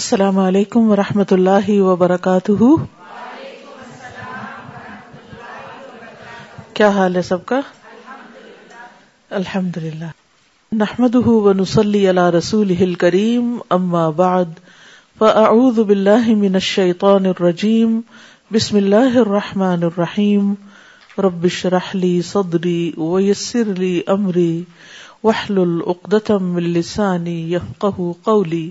السلام علیکم ورحمۃ اللہ وبرکاتہ۔ کیا حال ہے سب کا؟ الحمد للہ نحمد ونسلی علی رسول کریم اما بعد، فاعوذ باللہ من الشیطان الرجیم، بسم اللہ الرحمن الرحیم۔ رب اشرح لی صدری ویسر لی امری، واحلل عقدۃ من لسانی قولی۔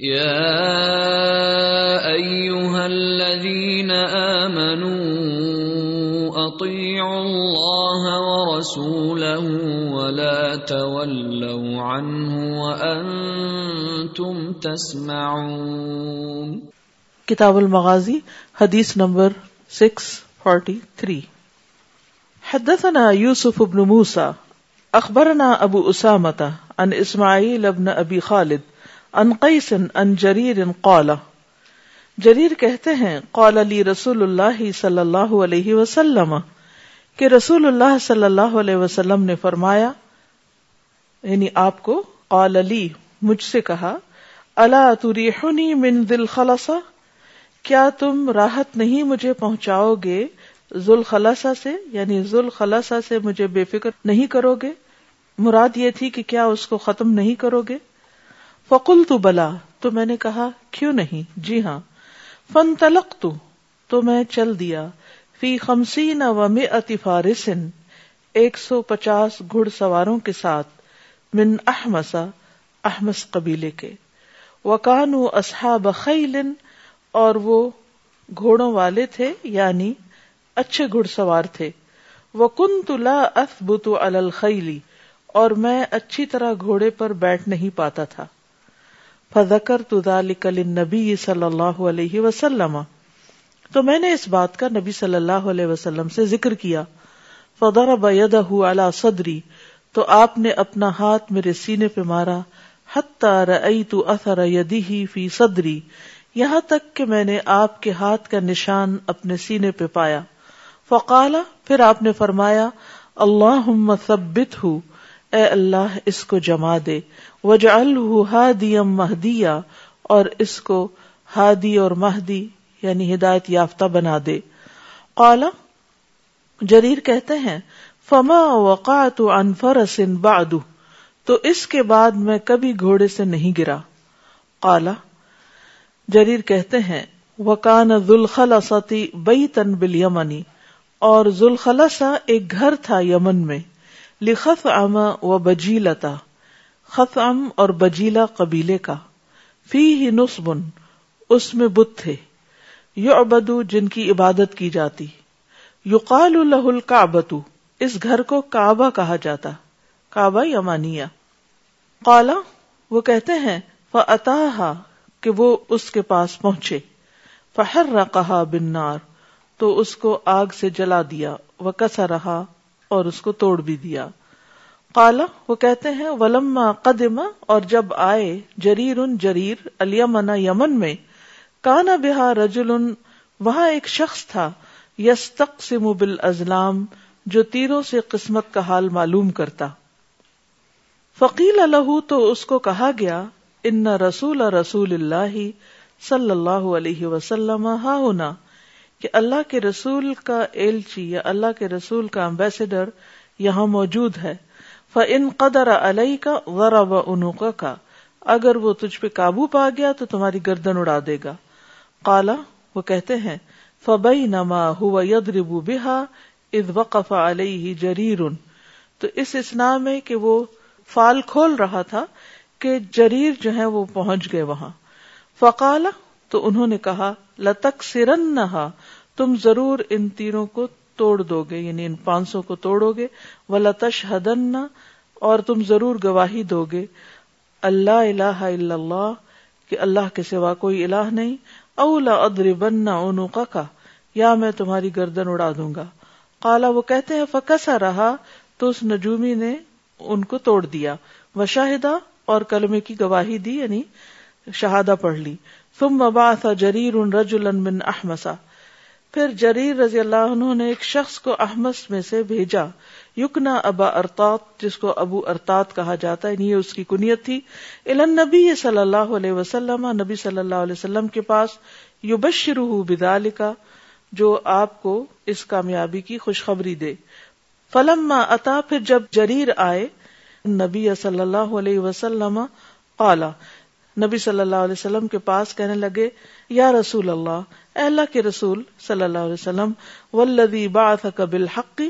يا ايها الذين امنوا اطيعوا الله ورسوله ولا تولوا عنه وانتم تسمعون. کتاب المغازی، حدیث نمبر 643 حدثنا يوسف بن موسى اخبرنا ابو اسامه عن اسماعيل بن ابي خالد ان قیس ان جریر قال، جریر کہتے ہیں، قال علی رسول اللہ صلی اللہ علیہ وسلم، کہ رسول اللہ صلی اللہ علیہ وسلم نے فرمایا یعنی آپ کو قال علی مجھ سے کہا اللہ تریحنی من دل خلصا کیا تم راحت نہیں مجھے پہنچاؤ گے ذوال خلاسا سے یعنی ذوال خلاسا سے مجھے بے فکر نہیں کرو گے؟ مراد یہ تھی کہ کیا اس کو ختم نہیں کرو گے؟ فکل تو بلا، تو میں نے کہا، کیوں نہیں؟ جی ہاں۔ فن تلق تو تو میں چل دیا۔ فی خمسی فارسن ایک سو پچاس گھڑ سواروں کے ساتھ، من احمسا احمس قبیلے کے۔ وکان اصحاب خیل اور وہ گھوڑوں والے تھے یعنی اچھے گھڑ سوار تھے۔ وہ کن تلا اثبت الخیلی اور میں اچھی طرح گھوڑے پر بیٹھ نہیں پاتا تھا۔ فذکر تو نبی صلی اللہ علیہ وسلم۔ تو میں نے اس بات کا نبی صلی اللہ علیہ وسلم سے ذکر کیا۔ فضرب يده على صدری تو آپ نے اپنا ہاتھ میرے سینے پہ مارا۔ حتی رأیت اثر یده فی صدری یہاں تک کہ میں نے آپ کے ہاتھ کا نشان اپنے سینے پہ پایا۔ فقال، پھر آپ نے فرمایا، اللہم ثبت اے اللہ اس کو جما دے۔ وجعلہ ہادیم مہدیا اور اس کو ہادی اور مہدی یعنی ہدایت یافتہ بنا دے۔ قال، جریر کہتے ہیں، فما وقعت عن فرس بعد تو اس کے بعد میں کبھی گھوڑے سے نہیں گرا۔ قال، جریر کہتے ہیں وکان ذوالخلصتی بیتن بالیمنی اور ذوالخلصہ ایک گھر تھا یمن میں۔ لخف اما و بجیلتا خفم اور بجیلا قبیلے کا فی ہی نسبن اس میں بت تھے۔ یو ابدو جن کی عبادت کی جاتی۔ یقال الہ الکعبتو اس گھر کو کعبہ کہا جاتا۔ کعبہ یمانیہ۔ قالا، وہ کہتے ہیں، فَأَتَاهَا، کہ وہ اس کے پاس پہنچے۔ فَحَرَّقَهَا بِالنَّارِ، تو اس کو آگ سے جلا دیا۔ وَكَسَرَهَا اور اس کو توڑ بھی دیا۔ قالا وہ کہتے ہیں، ولما قدم، اور جب آئے، جریر ان جریر، الیمن یمن میں کانا بہا رجل، وہاں ایک شخص تھا یس تقسیم بالازلام، جو تیروں سے قسمت کا حال معلوم کرتا۔ فقیل الح تو اس کو کہا گیا، ان رسول رسول اللہ صلی اللہ علیہ وسلم ہا ہونا۔ کہ اللہ کے رسول کا ایلچی یا اللہ کے رسول کا امبیسڈر یہاں موجود ہے۔ ان قدر علیہ کا ورا و انوقا کا اگر وہ تجھ پہ قابو پا گیا تو تمہاری گردن اڑا دے گا۔ کالا وہ کہتے ہیں فبئی نما ہوا ید ربو بحا اد وقف علیہ جریر تو اس اسنا میں کہ وہ فال کھول رہا تھا کہ جریر جو ہے وہ پہنچ گئے وہاں۔ فقالا تو انہوں نے کہا لتک سرن نہا تم ضرور ان تیروں کو توڑ دو گے یعنی ان پانچ سو کو توڑو گے۔ ولا تشہدن اور تم ضرور گواہی دو گے۔ اللہ الہ الا اللہ، کہ اللہ کے سوا کوئی الہ نہیں۔ اولا ادر بننا اونو کا یا میں تمہاری گردن اڑا دوں گا۔ کالا وہ کہتے ہیں فکسا رہا، تو اس نجومی نے ان کو توڑ دیا۔ وہ شاہدہ اور کلمے کی گواہی دی یعنی شہادہ پڑھ لی۔ تم مبا جریر ان رج من احمسا پھر جریر رضی اللہ عنہ نے ایک شخص کو احمس میں سے بھیجا۔ یقنا ابا ارتاط جس کو ابو ارتاط کہا جاتا ہے یعنی یہ اس کی کنیت تھی۔ الن نبی صلی اللہ علیہ وسلم، نبی صلی اللہ علیہ وسلم کے پاس یو بشر بدالکا جو آپ کو اس کامیابی کی خوشخبری دے۔ فلم اتا، پھر جب جریر آئے، نبی صلی اللہ علیہ وسلم قالا نبی صلی اللہ علیہ وسلم کے پاس کہنے لگے، یا رسول اللہ، اے اللہ کے رسول صلی اللہ علیہ وسلم ولدی بعثک بالحق،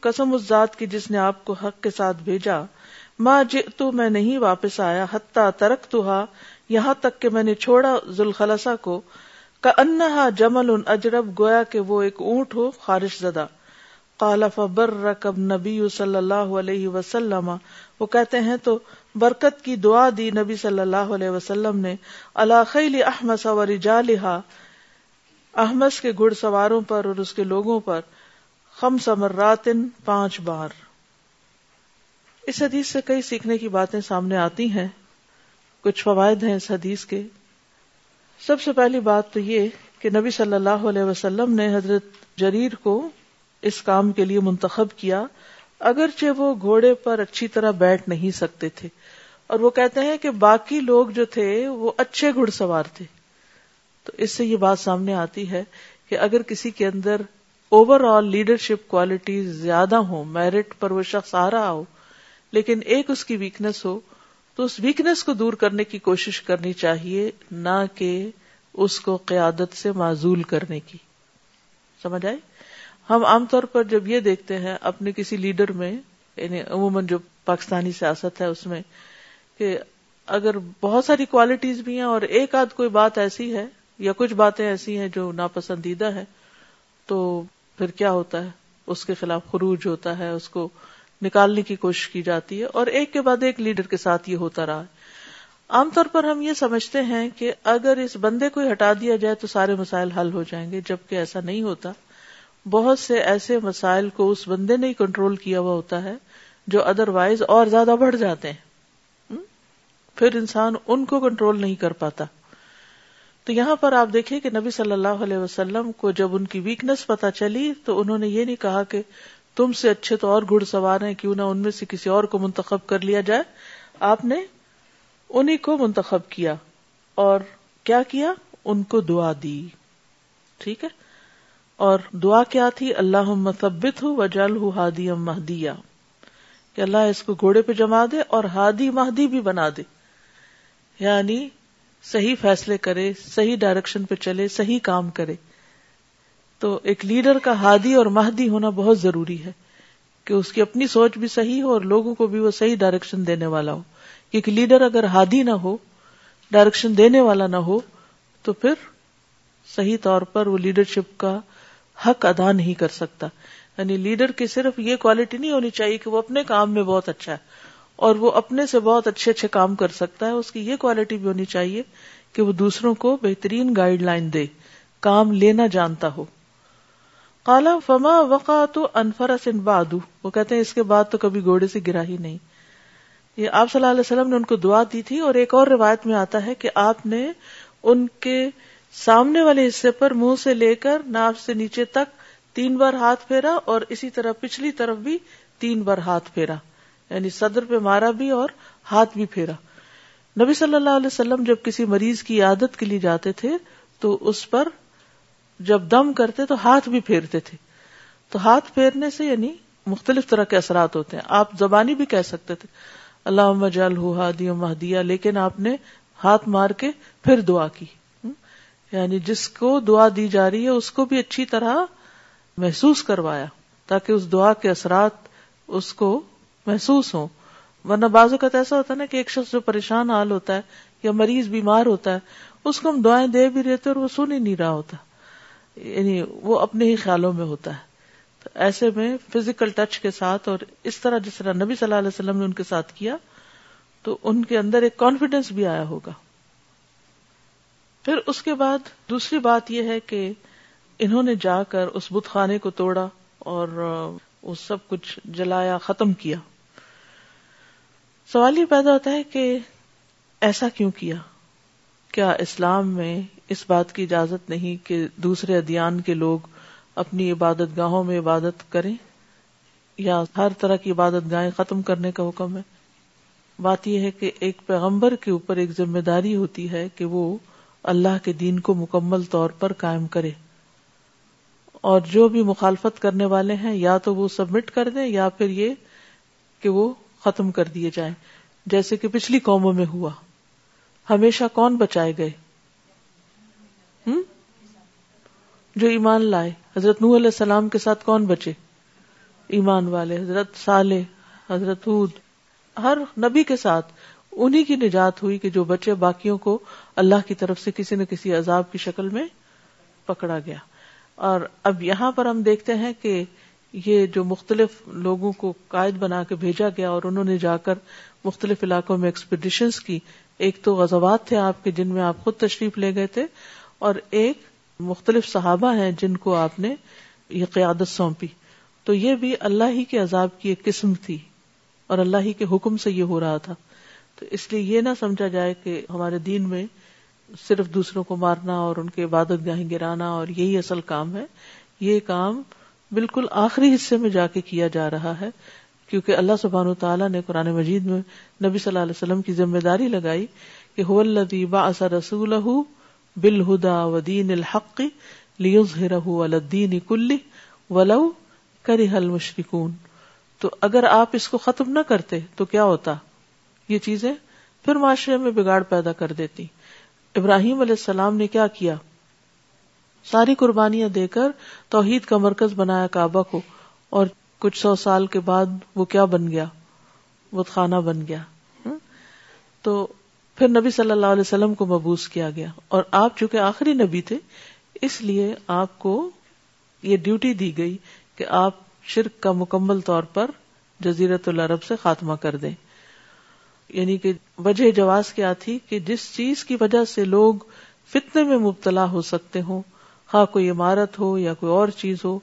قسم اس ذات کی جس نے آپ کو حق کے ساتھ بھیجا ماں جئتو میں نہیں واپس آیا، حتی ترکتها یہاں تک کہ میں نے چھوڑا ذوالخلصہ کو کا انہا جمل ان اجرب، گویا کہ وہ ایک اونٹ ہو، خارش زدہ۔ قال فبرک نبی صلی اللہ علیہ وسلم۔ وہ کہتے ہیں، تو برکت کی دعا دی نبی صلی اللہ علیہ وسلم نے اللہ خیل احمس و رجالہا احمس کے گھڑ سواروں پر اور اس کے لوگوں پر، خمس مراتن، پانچ بار۔ اس حدیث سے کئی سیکھنے کی باتیں سامنے آتی ہیں، کچھ فوائد ہیں اس حدیث کے۔ سب سے پہلی بات تو یہ کہ نبی صلی اللہ علیہ وسلم نے حضرت جریر کو اس کام کے لیے منتخب کیا، اگرچہ وہ گھوڑے پر اچھی طرح بیٹھ نہیں سکتے تھے۔ اور وہ کہتے ہیں کہ باقی لوگ جو تھے وہ اچھے گھڑ سوار تھے۔ تو اس سے یہ بات سامنے آتی ہے کہ اگر کسی کے اندر اوور آل لیڈرشپ کوالٹی زیادہ ہو میرٹ پر وہ شخص آ رہا ہو، لیکن ایک اس کی ویکنیس ہو، تو اس ویکنیس کو دور کرنے کی کوشش کرنی چاہیے، نہ کہ اس کو قیادت سے معذول کرنے کی۔ سمجھ آئے ہم عام طور پر جب یہ دیکھتے ہیں اپنے کسی لیڈر میں یعنی عموماً جو پاکستانی سیاست ہے، اس میں کہ اگر بہت ساری کوالٹیز بھی ہیں اور ایک آدھ کوئی بات ایسی ہے یا کچھ باتیں ایسی ہیں جو ناپسندیدہ ہے تو پھر کیا ہوتا ہے؟ اس کے خلاف خروج ہوتا ہے، اس کو نکالنے کی کوشش کی جاتی ہے اور ایک کے بعد ایک لیڈر کے ساتھ یہ ہوتا رہا ہے۔ عام طور پر ہم یہ سمجھتے ہیں کہ اگر اس بندے کو ہٹا دیا جائے تو سارے مسائل حل ہو جائیں گے، جبکہ ایسا نہیں ہوتا۔ بہت سے ایسے مسائل کو اس بندے نے کنٹرول کیا ہوا ہوتا ہے جو ادر وائز اور زیادہ بڑھ جاتے ہیں۔ پھر انسان ان کو کنٹرول نہیں کر پاتا۔ تو یہاں پر آپ دیکھیں کہ نبی صلی اللہ علیہ وسلم کو جب ان کی ویکنیس پتا چلی، تو انہوں نے یہ نہیں کہا کہ تم سے اچھے تو اور گھڑ سوار ہیں، کیوں نہ ان میں سے کسی اور کو منتخب کر لیا جائے۔ آپ نے انہیں کو منتخب کیا اور کیا کیا؟ ان کو دعا دی۔ ٹھیک ہے؟ اور دعا کیا تھی؟ اللہ مثبت ہوں وجل ہوں ہادی مہدیا کہ اللہ اس کو گھوڑے پہ جما دے اور ہادی مہدی بھی بنا دے۔ یعنی صحیح فیصلے کرے، صحیح ڈائریکشن پہ چلے، صحیح کام کرے۔ تو ایک لیڈر کا ہادی اور مہدی ہونا بہت ضروری ہے کہ اس کی اپنی سوچ بھی صحیح ہو اور لوگوں کو بھی وہ صحیح ڈائریکشن دینے والا ہو۔ کیونکہ لیڈر اگر ہادی نہ ہو ڈائریکشن دینے والا نہ ہو، تو پھر صحیح طور پر وہ لیڈرشپ کا حق ادا نہیں کر سکتا۔ یعنی لیڈر کی صرف یہ کوالٹی نہیں ہونی چاہیے کہ وہ اپنے کام میں بہت اچھا ہے۔ اور وہ اپنے سے بہت اچھے اچھے کام کر سکتا ہے، اس کی یہ کوالٹی بھی ہونی چاہیے کہ وہ دوسروں کو بہترین گائیڈ لائن دے، کام لینا جانتا ہو۔ کالا فما وقا تو انفرا سن بادو وہ کہتے ہیں، اس کے بعد تو کبھی گھوڑے سے گرا ہی نہیں۔ یہ آپ صلی اللہ علیہ وسلم نے ان کو دعا دی تھی اور ایک اور روایت میں آتا ہے کہ آپ نے ان کے سامنے والے حصے پر منہ سے لے کر ناف سے نیچے تک تین بار ہاتھ پھیرا اور اسی طرح پچھلی طرف بھی تین بار ہاتھ پھیرا۔ یعنی صدر پہ مارا بھی اور ہاتھ بھی پھیرا۔ نبی صلی اللہ علیہ وسلم جب کسی مریض کی عادت کے لیے جاتے تھے تو اس پر جب دم کرتے تو ہاتھ بھی پھیرتے تھے۔ تو ہاتھ پھیرنے سے یعنی مختلف طرح کے اثرات ہوتے ہیں۔ آپ زبانی بھی کہہ سکتے تھے۔ اللہ جل ہادی مہدیا لیکن آپ نے ہاتھ مار کے پھر دعا کی۔ یعنی جس کو دعا دی جا رہی ہے، اس کو بھی اچھی طرح محسوس کروایا تاکہ اس دعا کے اثرات اس کو محسوس ہوں۔ ورنہ بعض اوقات ایسا ہوتا ہے نا کہ ایک شخص جو پریشان حال ہوتا ہے یا مریض بیمار ہوتا ہے، اس کو ہم دعائیں دے بھی رہتے اور وہ سن ہی نہیں رہا ہوتا۔ یعنی وہ اپنے ہی خیالوں میں ہوتا ہے۔ تو ایسے میں فزیکل ٹچ کے ساتھ اور اس طرح جس طرح نبی صلی اللہ علیہ وسلم نے ان کے ساتھ کیا، تو ان کے اندر ایک کانفیڈینس بھی آیا ہوگا۔ پھر اس کے بعد دوسری بات یہ ہے کہ انہوں نے جا کر اس بت خانے کو توڑا اور وہ سب کچھ جلایا، ختم کیا۔ سوال یہ پیدا ہوتا ہے کہ ایسا کیوں کیا؟ کیا اسلام میں اس بات کی اجازت نہیں کہ دوسرے ادیان کے لوگ اپنی عبادت گاہوں میں عبادت کریں؟ یا ہر طرح کی عبادت گاہیں ختم کرنے کا حکم ہے؟ بات یہ ہے کہ ایک پیغمبر کے اوپر ایک ذمہ داری ہوتی ہے کہ وہ اللہ کے دین کو مکمل طور پر قائم کرے۔ اور جو بھی مخالفت کرنے والے ہیں، یا تو وہ سبمٹ کر دیں، یا پھر یہ کہ وہ ختم کر دیے جائیں، جیسے کہ پچھلی قوموں میں ہوا۔ ہمیشہ کون بچائے گئے؟ ہم؟ جو ایمان لائے۔ حضرت نو علیہ السلام کے ساتھ کون بچے؟ ایمان والے، حضرت صالح، حضرت حود ہر نبی کے ساتھ انہی کی نجات ہوئی کہ جو بچے باقیوں کو اللہ کی طرف سے کسی نہ کسی عذاب کی شکل میں پکڑا گیا۔ اور اب یہاں پر ہم دیکھتے ہیں کہ یہ جو مختلف لوگوں کو قائد بنا کے بھیجا گیا اور انہوں نے جا کر مختلف علاقوں میں ایکسپیڈیشنز کی، ایک تو غزوات تھے آپ کے جن میں آپ خود تشریف لے گئے تھے اور ایک مختلف صحابہ ہیں جن کو آپ نے یہ قیادت سونپی۔ تو یہ بھی اللہ ہی کے عذاب کی ایک قسم تھی اور اللہ ہی کے حکم سے یہ ہو رہا تھا۔ تو اس لیے یہ نہ سمجھا جائے کہ ہمارے دین میں صرف دوسروں کو مارنا اور ان کے عبادت گاہیں گرانا اور یہی اصل کام ہے۔ یہ کام بالکل آخری حصے میں جا کے کیا جا رہا ہے، کیونکہ اللہ سبحان تعالیٰ نے قرآن مجید میں نبی صلی اللہ علیہ وسلم کی ذمہ داری لگائی کہ الدی با رسول بالہدا ودین الحق الدین کلی ولو کری حل مشرقون تو اگر آپ اس کو ختم نہ کرتے تو کیا ہوتا؟ یہ چیزیں پھر معاشرے میں بگاڑ پیدا کر دیتی۔ ابراہیم علیہ السلام نے کیا کیا؟ ساری قربانیاں دے کر توحید کا مرکز بنایا کعبہ کو۔ اور کچھ سو سال کے بعد وہ کیا بن گیا؟ وہ خانہ بن گیا۔ تو پھر نبی صلی اللہ علیہ وسلم کو مبوس کیا گیا۔ اور آپ چونکہ آخری نبی تھے، اس لیے آپ کو یہ ڈیوٹی دی گئی کہ آپ شرک کا مکمل طور پر جزیرت العرب سے خاتمہ کر دیں۔ یعنی کہ وجہ جواز کیا تھی کہ جس چیز کی وجہ سے لوگ فتنے میں مبتلا ہو سکتے ہوں ہاں کوئی عمارت ہو یا کوئی اور چیز ہو،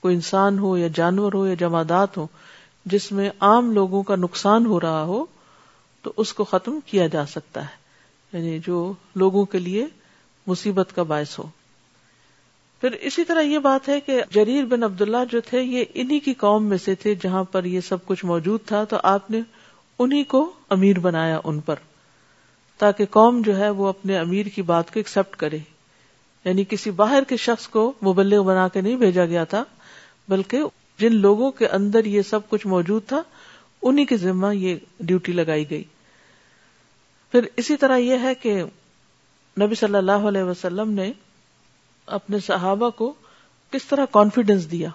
کوئی انسان ہو یا جانور ہو یا جمادات ہو جس میں عام لوگوں کا نقصان ہو رہا ہو، تو اس کو ختم کیا جا سکتا ہے۔ یعنی جو لوگوں کے لیے مصیبت کا باعث ہو۔ پھر اسی طرح یہ بات ہے کہ جریر بن عبداللہ جو تھے، یہ انہی کی قوم میں سے تھے جہاں پر یہ سب کچھ موجود تھا، تو آپ نے انہی کو امیر بنایا ان پر، تاکہ قوم جو ہے وہ اپنے امیر کی بات کو ایکسپٹ کرے۔ یعنی کسی باہر کے شخص کو مبلغ بنا کے نہیں بھیجا گیا تھا، بلکہ جن لوگوں کے اندر یہ سب کچھ موجود تھا، انہی کے ذمہ یہ ڈیوٹی لگائی گئی۔ پھر اسی طرح یہ ہے کہ نبی صلی اللہ علیہ وسلم نے اپنے صحابہ کو کس طرح کانفیڈینس دیا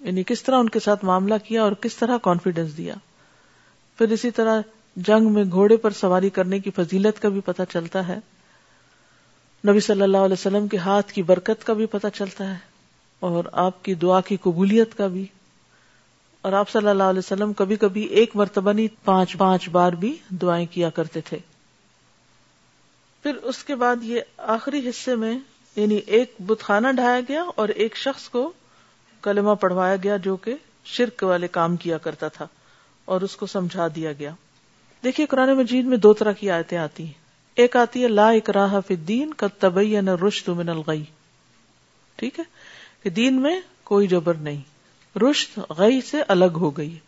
یعنی کس طرح ان کے ساتھ معاملہ کیا اور کس طرح کانفیڈینس دیا۔ پھر اسی طرح جنگ میں گھوڑے پر سواری کرنے کی فضیلت کا بھی پتہ چلتا ہے۔ نبی صلی اللہ علیہ وسلم کے ہاتھ کی برکت کا بھی پتہ چلتا ہے اور آپ کی دعا کی قبولیت کا بھی۔ اور آپ صلی اللہ علیہ وسلم کبھی کبھی ایک مرتبہ نہیں، پانچ پانچ بار بھی دعائیں کیا کرتے تھے۔ پھر اس کے بعد یہ آخری حصے میں یعنی ایک بت خانہ ڈھایا گیا اور ایک شخص کو کلمہ پڑھوایا گیا جو کہ شرک والے کام کیا کرتا تھا اور اس کو سمجھا دیا گیا۔ دیکھیے قرآن مجید میں دو طرح کی آیتیں آتی ہیں۔ ایک آتی ہے، لا اکراہ فی الدین کا تبین رشد من الغی. ٹھیک ہے؟ کہ دین میں کوئی جبر نہیں۔ رشد غی سے الگ ہو گئی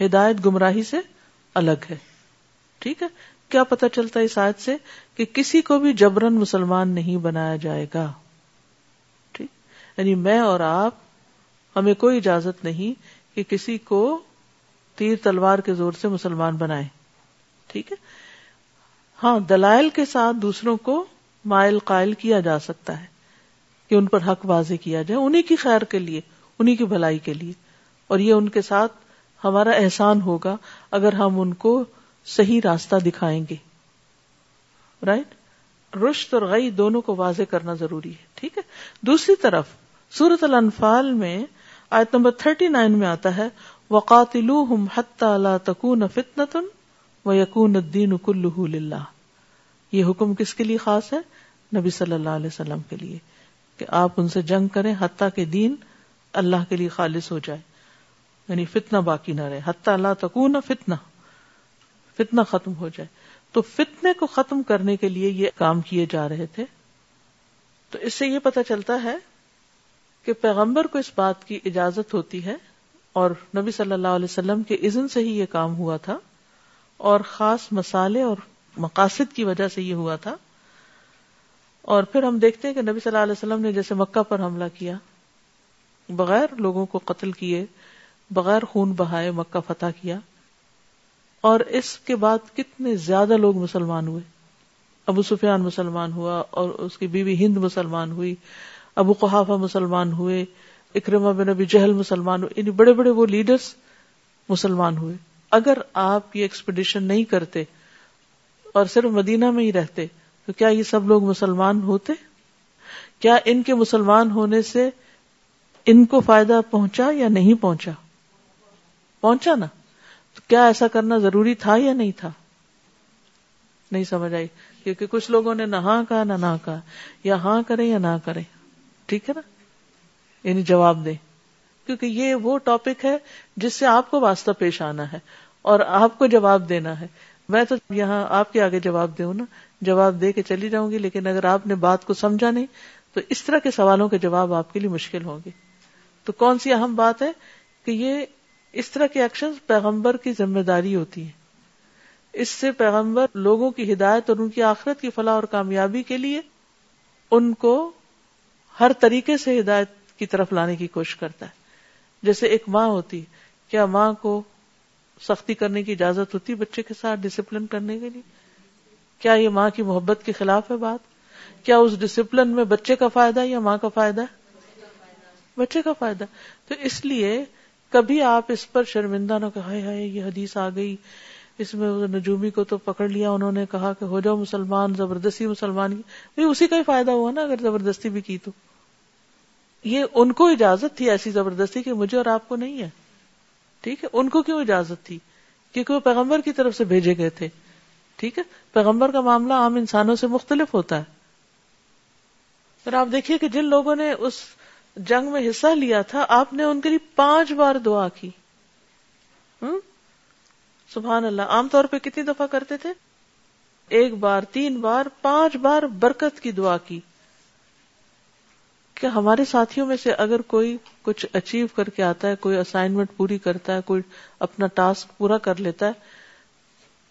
ہدایت گمراہی سے الگ ہے۔ ٹھیک ہے؟ کیا پتا چلتا ہے اس آیت سے کہ کسی کو بھی جبرن مسلمان نہیں بنایا جائے گا۔ ٹھیک؟ یعنی میں اور آپ، ہمیں کوئی اجازت نہیں کہ کسی کو تیر تلوار کے زور سے مسلمان بنائے ٹھیک ہے؟ ہاں دلائل کے ساتھ دوسروں کو مائل قائل کیا جا سکتا ہے کہ ان پر حق واضح کیا جائے انہیں کی خیر کے لیے انہیں کی بھلائی کے لیے۔ اور یہ ان کے ساتھ ہمارا احسان ہوگا اگر ہم ان کو صحیح راستہ دکھائیں گے۔ رائٹ رشت اور غی دونوں کو واضح کرنا ضروری ہے، ٹھیک ہے؟ دوسری طرف سورت الانفال میں آیت نمبر 39 میں آتا ہے وقاتلوہم حتی لا تکون فتنة ویکون الدین کلہ یہ حکم کس کے لیے خاص ہے؟ نبی صلی اللہ علیہ وسلم کے لیے۔ کہ آپ ان سے جنگ کریں حتیٰ کہ دین اللہ کے لیے خالص ہو جائے۔ یعنی فتنہ باقی نہ رہے۔ حتیٰ اللہ تکون فتنہ۔ فتنہ ختم ہو جائے۔ تو فتنے کو ختم کرنے کے لیے یہ کام کیے جا رہے تھے۔ تو اس سے یہ پتا چلتا ہے کہ پیغمبر کو اس بات کی اجازت ہوتی ہے اور نبی صلی اللہ علیہ وسلم کے اذن سے ہی یہ کام ہوا تھا۔ اور خاص مسالے اور مقاصد کی وجہ سے یہ ہوا تھا۔ اور پھر ہم دیکھتے ہیں کہ نبی صلی اللہ علیہ وسلم نے جیسے مکہ پر حملہ کیا، بغیر لوگوں کو قتل کیے، بغیر خون بہائے مکہ فتح کیا۔ اور اس کے بعد کتنے زیادہ لوگ مسلمان ہوئے۔ ابو سفیان مسلمان ہوا اور اس کی بیوی ہند مسلمان ہوئی، ابو قحافہ مسلمان ہوئے اکرما بن ابی جہل مسلمان ہوئے یعنی بڑے بڑے وہ لیڈرز مسلمان ہوئے۔ اگر آپ یہ ایکسپیڈیشن نہیں کرتے اور صرف مدینہ میں ہی رہتے، تو کیا یہ سب لوگ مسلمان ہوتے؟ کیا ان کے مسلمان ہونے سے ان کو فائدہ پہنچا یا نہیں پہنچا؟ پہنچا نا۔ تو کیا ایسا کرنا ضروری تھا یا نہیں تھا؟ نہیں سمجھ آئی، کیونکہ کچھ لوگوں نے نہ ہاں کہا، نہ نہ کہا۔ یا ہاں کرے یا نہ کرے ٹھیک ہے نا؟ یعنی جواب دے کیونکہ یہ وہ ٹاپک ہے جس سے آپ کو واسطہ پیش آنا ہے۔ اور آپ کو جواب دینا ہے۔ میں تو یہاں آپ کے آگے جواب دوں نا۔ جواب دے کے چلی جاؤں گی، لیکن اگر آپ نے بات کو سمجھا نہیں، تو اس طرح کے سوالوں کے جواب آپ کے لیے مشکل ہوں گے۔ تو کون سی اہم بات ہے کہ یہ اس طرح کے ایکشن پیغمبر کی ذمہ داری ہوتی ہے اس سے پیغمبر لوگوں کی ہدایت اور ان کی آخرت کی فلاح اور کامیابی کے لیے ان کو ہر طریقے سے ہدایت کی طرف لانے کی کوشش کرتا ہے۔ جیسے ایک ماں ہوتی، کیا ماں کو سختی کرنے کی اجازت ہوتی بچے کے ساتھ ڈسپلن کرنے کے لیے؟ کیا یہ ماں کی محبت کے خلاف ہے بات؟ کیا اس ڈسپلن میں بچے کا فائدہ ہے یا ماں کا فائدہ ہے؟ بچے کا فائدہ تو اس لیے کبھی آپ اس پر شرمندہ نہ کہ یہ حدیث آ گئی، اس میں نجومی کو تو پکڑ لیا، انہوں نے کہا کہ ہو جاؤ مسلمان، زبردستی مسلمان۔ کی اسی کا ہی فائدہ ہوا نا، اگر زبردستی بھی کی تو۔ یہ ان کو اجازت تھی ایسی زبردستی کہ مجھے اور آپ کو نہیں ہے۔ ٹھیک ہے؟ ان کو کیوں اجازت تھی؟ کیونکہ وہ پیغمبر کی طرف سے بھیجے گئے تھے۔ ٹھیک ہے؟ پیغمبر کا معاملہ عام انسانوں سے مختلف ہوتا ہے۔ پھر آپ دیکھیے کہ جن لوگوں نے اس جنگ میں حصہ لیا تھا، آپ نے ان کے لیے پانچ بار دعا کی۔ سبحان اللہ۔ عام طور پہ کتنی دفعہ کرتے تھے؟ ایک بار، تین بار، پانچ بار برکت کی دعا کی۔ کہ ہمارے ساتھیوں میں سے اگر کوئی کچھ اچیو کر کے آتا ہے، کوئی اسائنمنٹ پوری کرتا ہے، کوئی اپنا ٹاسک پورا کر لیتا ہے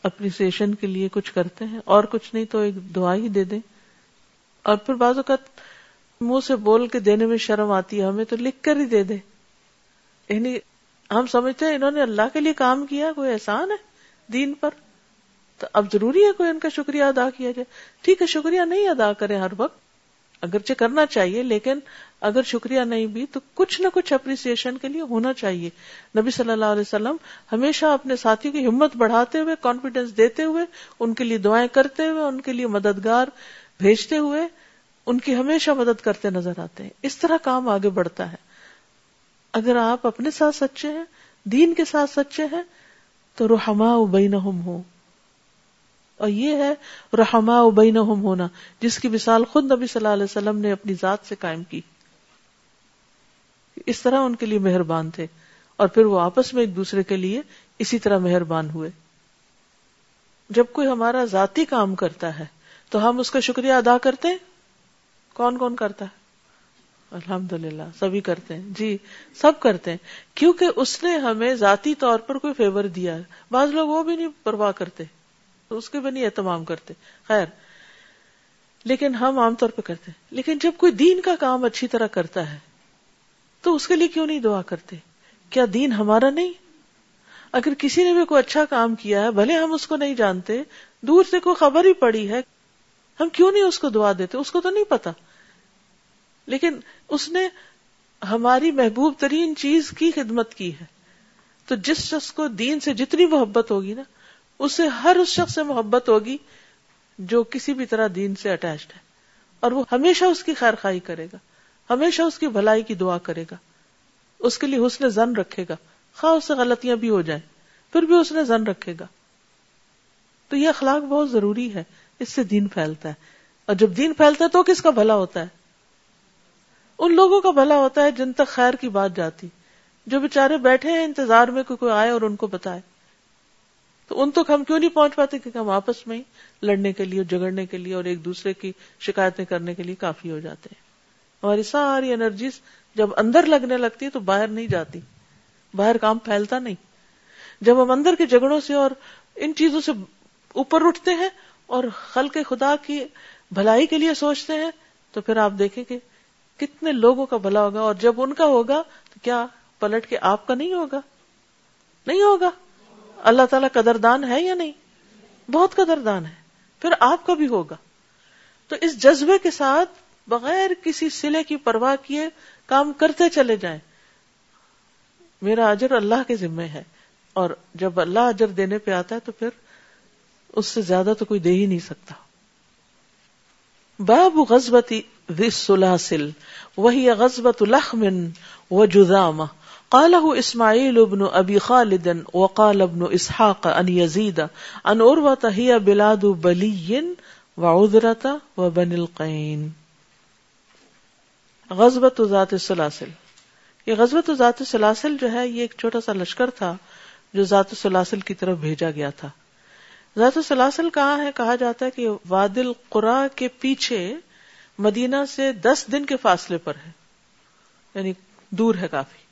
اپریسیشن کے لیے کچھ کرتے ہیں اور کچھ نہیں تو ایک دعا ہی دے دیں۔ اور پھر بعض اوقات منہ سے بول کے دینے میں شرم آتی ہے، ہمیں تو لکھ کر ہی دے دے یعنی ہم سمجھتے ہیں انہوں نے اللہ کے لیے کام کیا، کوئی احسان ہے دین پر؟ تو اب ضروری ہے کوئی ان کا شکریہ ادا کیا جائے۔ ٹھیک ہے، شکریہ نہیں ادا کرے ہر وقت۔ اگرچہ کرنا چاہیے، لیکن اگر شکریہ نہیں بھی تو کچھ نہ کچھ اپریسیشن کے لیے ہونا چاہیے۔ نبی صلی اللہ علیہ وسلم ہمیشہ اپنے ساتھیوں کی ہمت بڑھاتے ہوئے کانفیڈینس دیتے ہوئے، ان کے لیے دعائیں کرتے ہوئے، ان کے لیے مددگار بھیجتے ہوئے ان کی ہمیشہ مدد کرتے نظر آتے ہیں۔ اس طرح کام آگے بڑھتا ہے۔ اگر آپ اپنے ساتھ سچے ہیں، دین کے ساتھ سچے ہیں، تو رحما بینہم ہو اور یہ ہے رحما بینہم ہونا، جس کی مثال خود نبی صلی اللہ علیہ وسلم نے اپنی ذات سے قائم کی۔ اس طرح ان کے لیے مہربان تھے۔ اور پھر وہ آپس میں ایک دوسرے کے لیے اسی طرح مہربان ہوئے۔ جب کوئی ہمارا ذاتی کام کرتا ہے، تو ہم اس کا شکریہ ادا کرتے ہیں؟ کون کون کرتا ہے؟ الحمد للہ سبھی کرتے ہیں۔ جی سب کرتے ہیں۔ کیونکہ اس نے ہمیں ذاتی طور پر کوئی فیور دیا ہے۔ بعض لوگ وہ بھی نہیں پرواہ کرتے۔ اس کے بھی نہیں اہتمام کرتے۔ خیر۔ لیکن ہم عام طور پہ کرتے۔ ہیں لیکن جب کوئی دین کا کام اچھی طرح کرتا ہے، تو اس کے لیے کیوں نہیں دعا کرتے؟ کیا دین ہمارا نہیں؟ اگر کسی نے بھی کوئی اچھا کام کیا ہے، بھلے ہم اس کو نہیں جانتے، دور سے کوئی خبر ہی پڑی ہے، ہم کیوں نہیں اس کو دعا دیتے؟ اس کو تو نہیں پتا۔ لیکن اس نے ہماری محبوب ترین چیز کی خدمت کی ہے۔ تو جس شخص کو دین سے جتنی محبت ہوگی نا اسے ہر اس شخص سے محبت ہوگی جو کسی بھی طرح دین سے اٹیچڈ ہے۔ اور وہ ہمیشہ اس کی خیر خائی کرے گا۔ ہمیشہ اس کی بھلائی کی دعا کرے گا۔ اس کے لیے حسن زن رکھے گا۔ خواہ اس سے غلطیاں بھی ہو جائیں، پھر بھی اس نے زن رکھے گا۔ تو یہ اخلاق بہت ضروری ہے۔ اس سے دین پھیلتا ہے۔ اور جب دین پھیلتا ہے تو کس کا بھلا ہوتا ہے؟ ان لوگوں کا بھلا ہوتا ہے جن تک خیر کی بات جاتی۔ جو بےچارے بیٹھے ہیں، انتظار میں کوئی کوئی آئے اور ان کو بتائے۔ تو ان تک ہم کیوں نہیں پہنچ پاتے؟ کیونکہ ہم آپس میں ہی لڑنے کے لیے جگڑنے کے لیے اور ایک دوسرے کی شکایتیں کرنے کے لیے کافی ہو جاتے ہیں۔ ہماری ساری انرجیز جب اندر لگنے لگتی ہے تو باہر نہیں جاتی۔ باہر کام پھیلتا نہیں۔ جب ہم اندر کے جگڑوں سے اور ان چیزوں سے اوپر اٹھتے ہیں اور خلق خدا کی بھلائی کے لیے سوچتے ہیں، تو پھر آپ دیکھیں کہ کتنے لوگوں کا بھلا ہوگا اور جب ان کا ہوگا تو کیا پلٹ کے آپ کا نہیں ہوگا؟ نہیں ہوگا۔ اللہ تعالیٰ قدردان ہے یا نہیں؟ بہت قدردان ہے۔ پھر آپ کا بھی ہوگا۔ تو اس جذبے کے ساتھ بغیر کسی سلے کی پرواہ کیے کام کرتے چلے جائیں۔ میرا اجر اللہ کے ذمے ہے۔ اور جب اللہ اجر دینے پہ آتا ہے تو پھر اس سے زیادہ تو کوئی دے ہی نہیں سکتا۔ باب غزبتی وہی غزبت لخمن و جزام قاله اسماعیل ابن ابی خالد وقال ابن اسحاق ان یزید ان اروت ہی بلاد بلی وعذرت وبن القین. غزبت ذات السلاسل. یہ غزبت ذات السلاسل جو ہے، یہ ایک چھوٹا سا لشکر تھا جو ذات السلاسل کی طرف بھیجا گیا تھا۔ ذات السلاسل کہاں ہے؟ کہا جاتا ہے کہ وادل قرا کے پیچھے مدینہ سے دس دن کے فاصلے پر ہے یعنی دور ہے کافی۔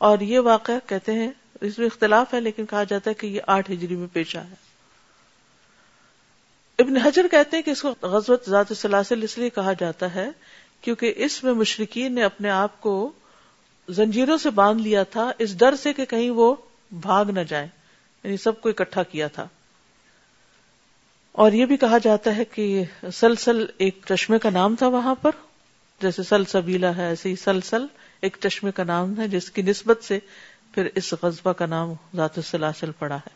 اور یہ واقعہ کہتے ہیں، اس میں اختلاف ہے، لیکن کہا جاتا ہے کہ یہ آٹھ ہجری میں پیشہ ہے ابن حجر کہتے ہیں کہ اس کو غزوت ذات سلاسل اس لیے کہا جاتا ہے کیونکہ اس میں مشرقین نے اپنے آپ کو زنجیروں سے باندھ لیا تھا، اس ڈر سے کہ کہیں وہ بھاگ نہ جائے یعنی سب کو اکٹھا کیا تھا۔ اور یہ بھی کہا جاتا ہے کہ سلسل، ایک چشمے کا نام تھا وہاں پر، جیسے سل سبیلا ہے ایسے ہی سلسل۔ ایک چشمے کا نام ہے، جس کی نسبت سے پھر اس قصبہ کا نام ذات السلاسل پڑا ہے۔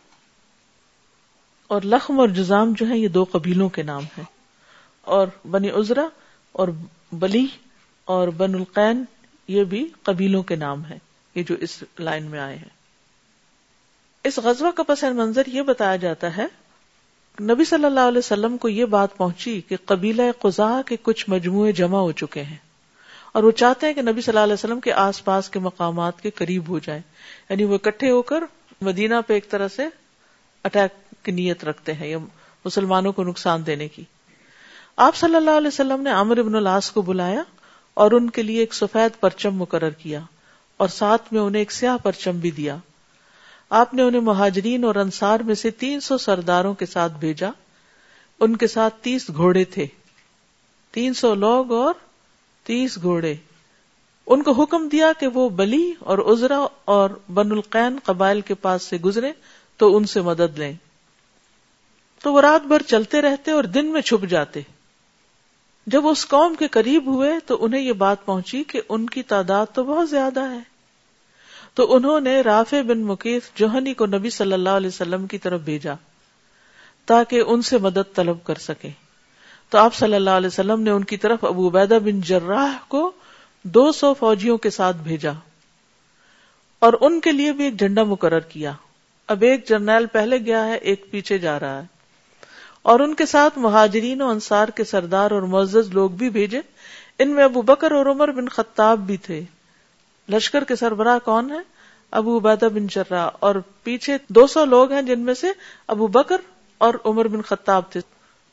اور لخم اور جزام جو ہے یہ دو قبیلوں کے نام ہیں۔ اور بنی ازرا اور بلی اور بن القین، یہ بھی قبیلوں کے نام ہیں۔ یہ جو اس لائن میں آئے ہیں۔ اس غزوہ کا پس منظر یہ بتایا جاتا ہے، نبی صلی اللہ علیہ وسلم کو یہ بات پہنچی کہ قبیلہ قزا کے کچھ مجموعے جمع ہو چکے ہیں۔ اور وہ چاہتے ہیں کہ نبی صلی اللہ علیہ وسلم کے آس پاس کے مقامات کے قریب ہو جائیں۔ یعنی وہ اکٹھے ہو کر مدینہ پہ ایک طرح سے اٹیک کی نیت رکھتے ہیں یا مسلمانوں کو نقصان دینے کی۔ آپ صلی اللہ علیہ وسلم نے عامر ابن الاس کو بلایا اور ان کے لیے ایک سفید پرچم مقرر کیا اور ساتھ میں انہیں ایک سیاہ پرچم بھی دیا۔ آپ نے انہیں مہاجرین اور انصار میں سے تین سو سرداروں کے ساتھ بھیجا۔ ان کے ساتھ تیس گھوڑے تھے۔ تین سو لوگ اور تیس گھوڑے۔ ان کو حکم دیا کہ وہ بلی اور ازرا اور بن القین قبائل کے پاس سے گزرے تو ان سے مدد لیں۔ تو وہ رات بھر چلتے رہتے اور دن میں چھپ جاتے۔ جب اس قوم کے قریب ہوئے تو انہیں یہ بات پہنچی کہ ان کی تعداد تو بہت زیادہ ہے۔ تو انہوں نے رافع بن مکیف جوہنی کو نبی صلی اللہ علیہ وسلم کی طرف بھیجا تاکہ ان سے مدد طلب کر سکے تو آپ صلی اللہ علیہ وسلم نے ان کی طرف ابو عبیدہ بن جراح کو دو سو فوجیوں کے ساتھ بھیجا اور ان کے لیے بھی ایک جھنڈا مقرر کیا۔ اب ایک جرنیل پہلے گیا ہے، ایک پیچھے جا رہا ہے۔ اور ان کے ساتھ مہاجرین و انصار کے سردار اور معزز لوگ بھی بھیجے۔ ان میں ابو بکر اور عمر بن خطاب بھی تھے۔ لشکر کے سربراہ کون ہے ابو عبیدہ بن جرا اور پیچھے دو سو لوگ ہیں جن میں سے ابو بکر اور عمر بن خطاب تھے۔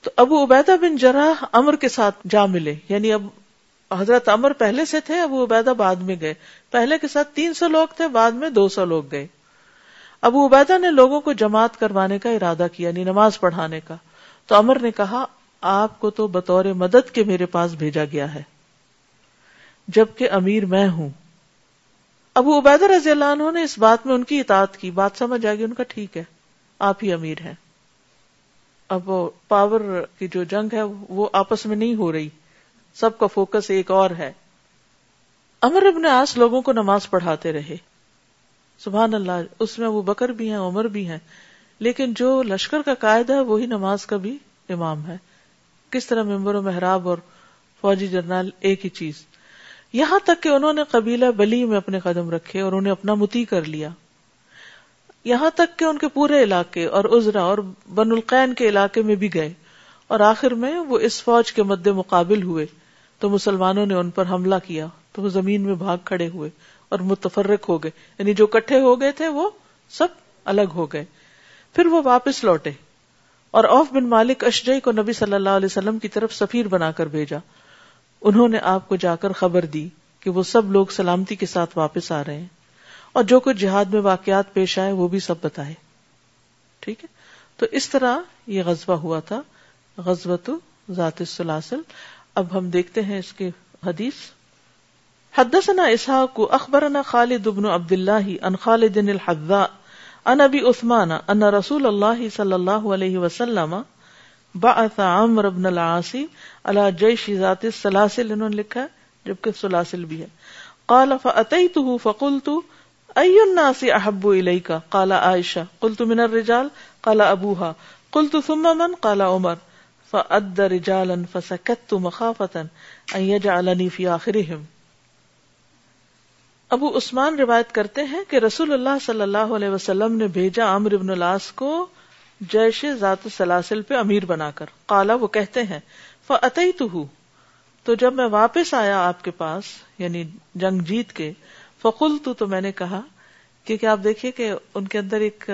تو ابو عبیدہ بن جرا امر کے ساتھ جا ملے۔ یعنی اب حضرت امر پہلے سے تھے، ابو عبیدہ بعد میں گئے۔ پہلے کے ساتھ تین سو لوگ تھے، بعد میں دو سو لوگ گئے۔ ابو عبیدہ نے لوگوں کو جماعت کروانے کا ارادہ کیا یعنی نماز پڑھانے کا۔ تو امر نے کہا، آپ کو تو بطور مدد کے میرے پاس بھیجا گیا ہے، جبکہ امیر میں ہوں۔ ابو عبیدہ رضی اللہ عنہ نے اس بات میں ان کی اطاعت کی۔ بات سمجھ آ گئی، ان کا ٹھیک ہے، آپ ہی امیر ہیں۔ اب وہ پاور کی جو جنگ ہے وہ آپس میں نہیں ہو رہی۔ سب کا فوکس ایک اور ہے۔ امر ابن آس لوگوں کو نماز پڑھاتے رہے۔ سبحان اللہ، اس میں وہ بکر بھی ہیں، عمر بھی ہیں۔ لیکن جو لشکر کا قائد ہے، وہی نماز کا بھی امام ہے۔ کس طرح ممبر و محراب اور فوجی جرنل ایک ہی چیز۔ یہاں تک کہ انہوں نے قبیلہ بلی میں اپنے قدم رکھے اور انہیں اپنا متی کر لیا۔ یہاں تک کہ ان کے پورے علاقے اور ازرا اور بن القین کے علاقے میں بھی گئے اور آخر میں وہ اس فوج کے مد مقابل ہوئے تو مسلمانوں نے ان پر حملہ کیا تو وہ زمین میں بھاگ کھڑے ہوئے اور متفرق ہو گئے یعنی جو کٹھے ہو گئے تھے وہ سب الگ ہو گئے پھر وہ واپس لوٹے اور اوف بن مالک اشجئی کو نبی صلی اللہ علیہ وسلم کی طرف سفیر بنا کر بھیجا انہوں نے آپ کو جا کر خبر دی کہ وہ سب لوگ سلامتی کے ساتھ واپس آ رہے ہیں اور جو کچھ جہاد میں واقعات پیش آئے وہ بھی سب بتائے۔ ٹھیک ہے؟ تو اس طرح یہ غزوہ ہوا تھا غزوت ذات السلاسل۔ اب ہم دیکھتے ہیں اس کے حدیث۔ حدثنا اسحاق، اخبرنا خالد بن عبد الله عن خالد الحذاء عن ابي عثمان ان رسول الله صلى الله عليه وسلم بعث عمرو بن العاص على جيش ذات السلاسل۔ انہوں نے لکھا جبکہ سلاسل بھی ہے۔ قال فاتيته فقلت الناس احب اليك قال عائشة. قلت من الرجال؟ قال ابوها قلت ثم من؟ قال عمر. فأد رجالا فسكت مخافة ان يجعلني في آخرهم. ابو عثمان روایت کرتے ہیں کہ رسول اللہ صلی اللہ علیہ وسلم نے بھیجا عمر ابن الاس کو جیش ذات سلاسل پہ امیر بنا کر۔ قالا وہ کہتے ہیں فعطی تو جب میں واپس آیا آپ کے پاس یعنی جنگ جیت کے فقل تو تو میں نے کہا، کیونکہ آپ دیکھیے کہ ان کے اندر ایک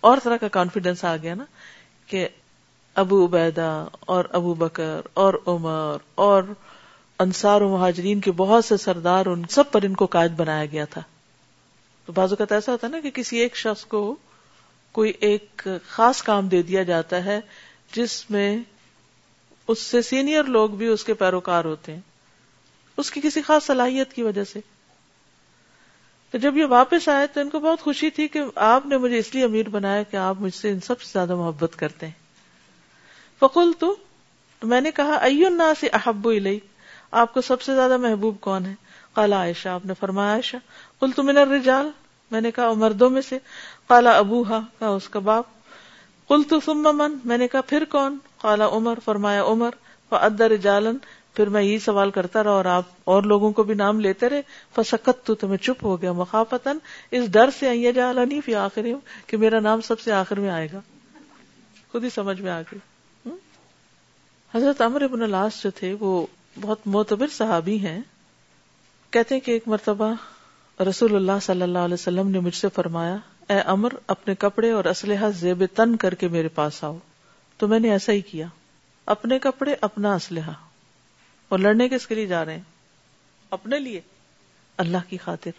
اور طرح کا کانفیڈینس آ گیا نا، کہ ابو عبیدہ اور ابو بکر اور عمر اور انصار و مہاجرین کے بہت سے سردار، ان سب پر ان کو قائد بنایا گیا تھا۔ تو بعض اوقات ایسا ہوتا ہے نا کہ کسی ایک شخص کو کوئی ایک خاص کام دے دیا جاتا ہے، جس میں اس سے سینئر لوگ بھی اس کے پیروکار ہوتے ہیں۔ اس کی کسی خاص صلاحیت کی وجہ سے۔ تو جب یہ واپس آئے تو ان کو بہت خوشی تھی کہ آپ نے مجھے اس لیے امیر بنایا کہ آپ مجھ سے ان سب سے زیادہ محبت کرتے ہیں۔ فقول تو میں نے کہا ائ سے احب الئی آپ کو سب سے زیادہ محبوب کون ہے؟ کالا عائشہ، آپ نے فرمایا، عائشہ کل تم الرجال؟ میں نے کہا، مردوں میں سے۔ کالا ابو ہا کہا، اس کا باپ۔ کل تو من؟ میں نے کہا، پھر کون؟ کالا عمر، فرمایا، عمر۔ ادر رجالن پھر میں یہی سوال کرتا رہا اور آپ اور لوگوں کو بھی نام لیتے رہے فسکت تو تمہیں چپ ہو گیا مخافتن اس ڈر سے آئیے جا نہیں پھر آخر کہ میرا نام سب سے آخر میں آئے گا۔ خود ہی سمجھ میں آ گئی۔ حضرت امر ابن الاس جو تھے، وہ بہت معتبر صحابی ہیں۔ کہتے ہیں کہ ایک مرتبہ رسول اللہ صلی اللہ علیہ وسلم نے مجھ سے فرمایا، اے امر اپنے کپڑے اور اسلحہ زیب تن کر کے میرے پاس آؤ۔ تو میں نے ایسا ہی کیا۔ اپنے کپڑے، اپنا اسلحہ۔ اور لڑنے کس کے لیے جا رہے ہیں؟ اپنے لیے۔ اللہ کی خاطر۔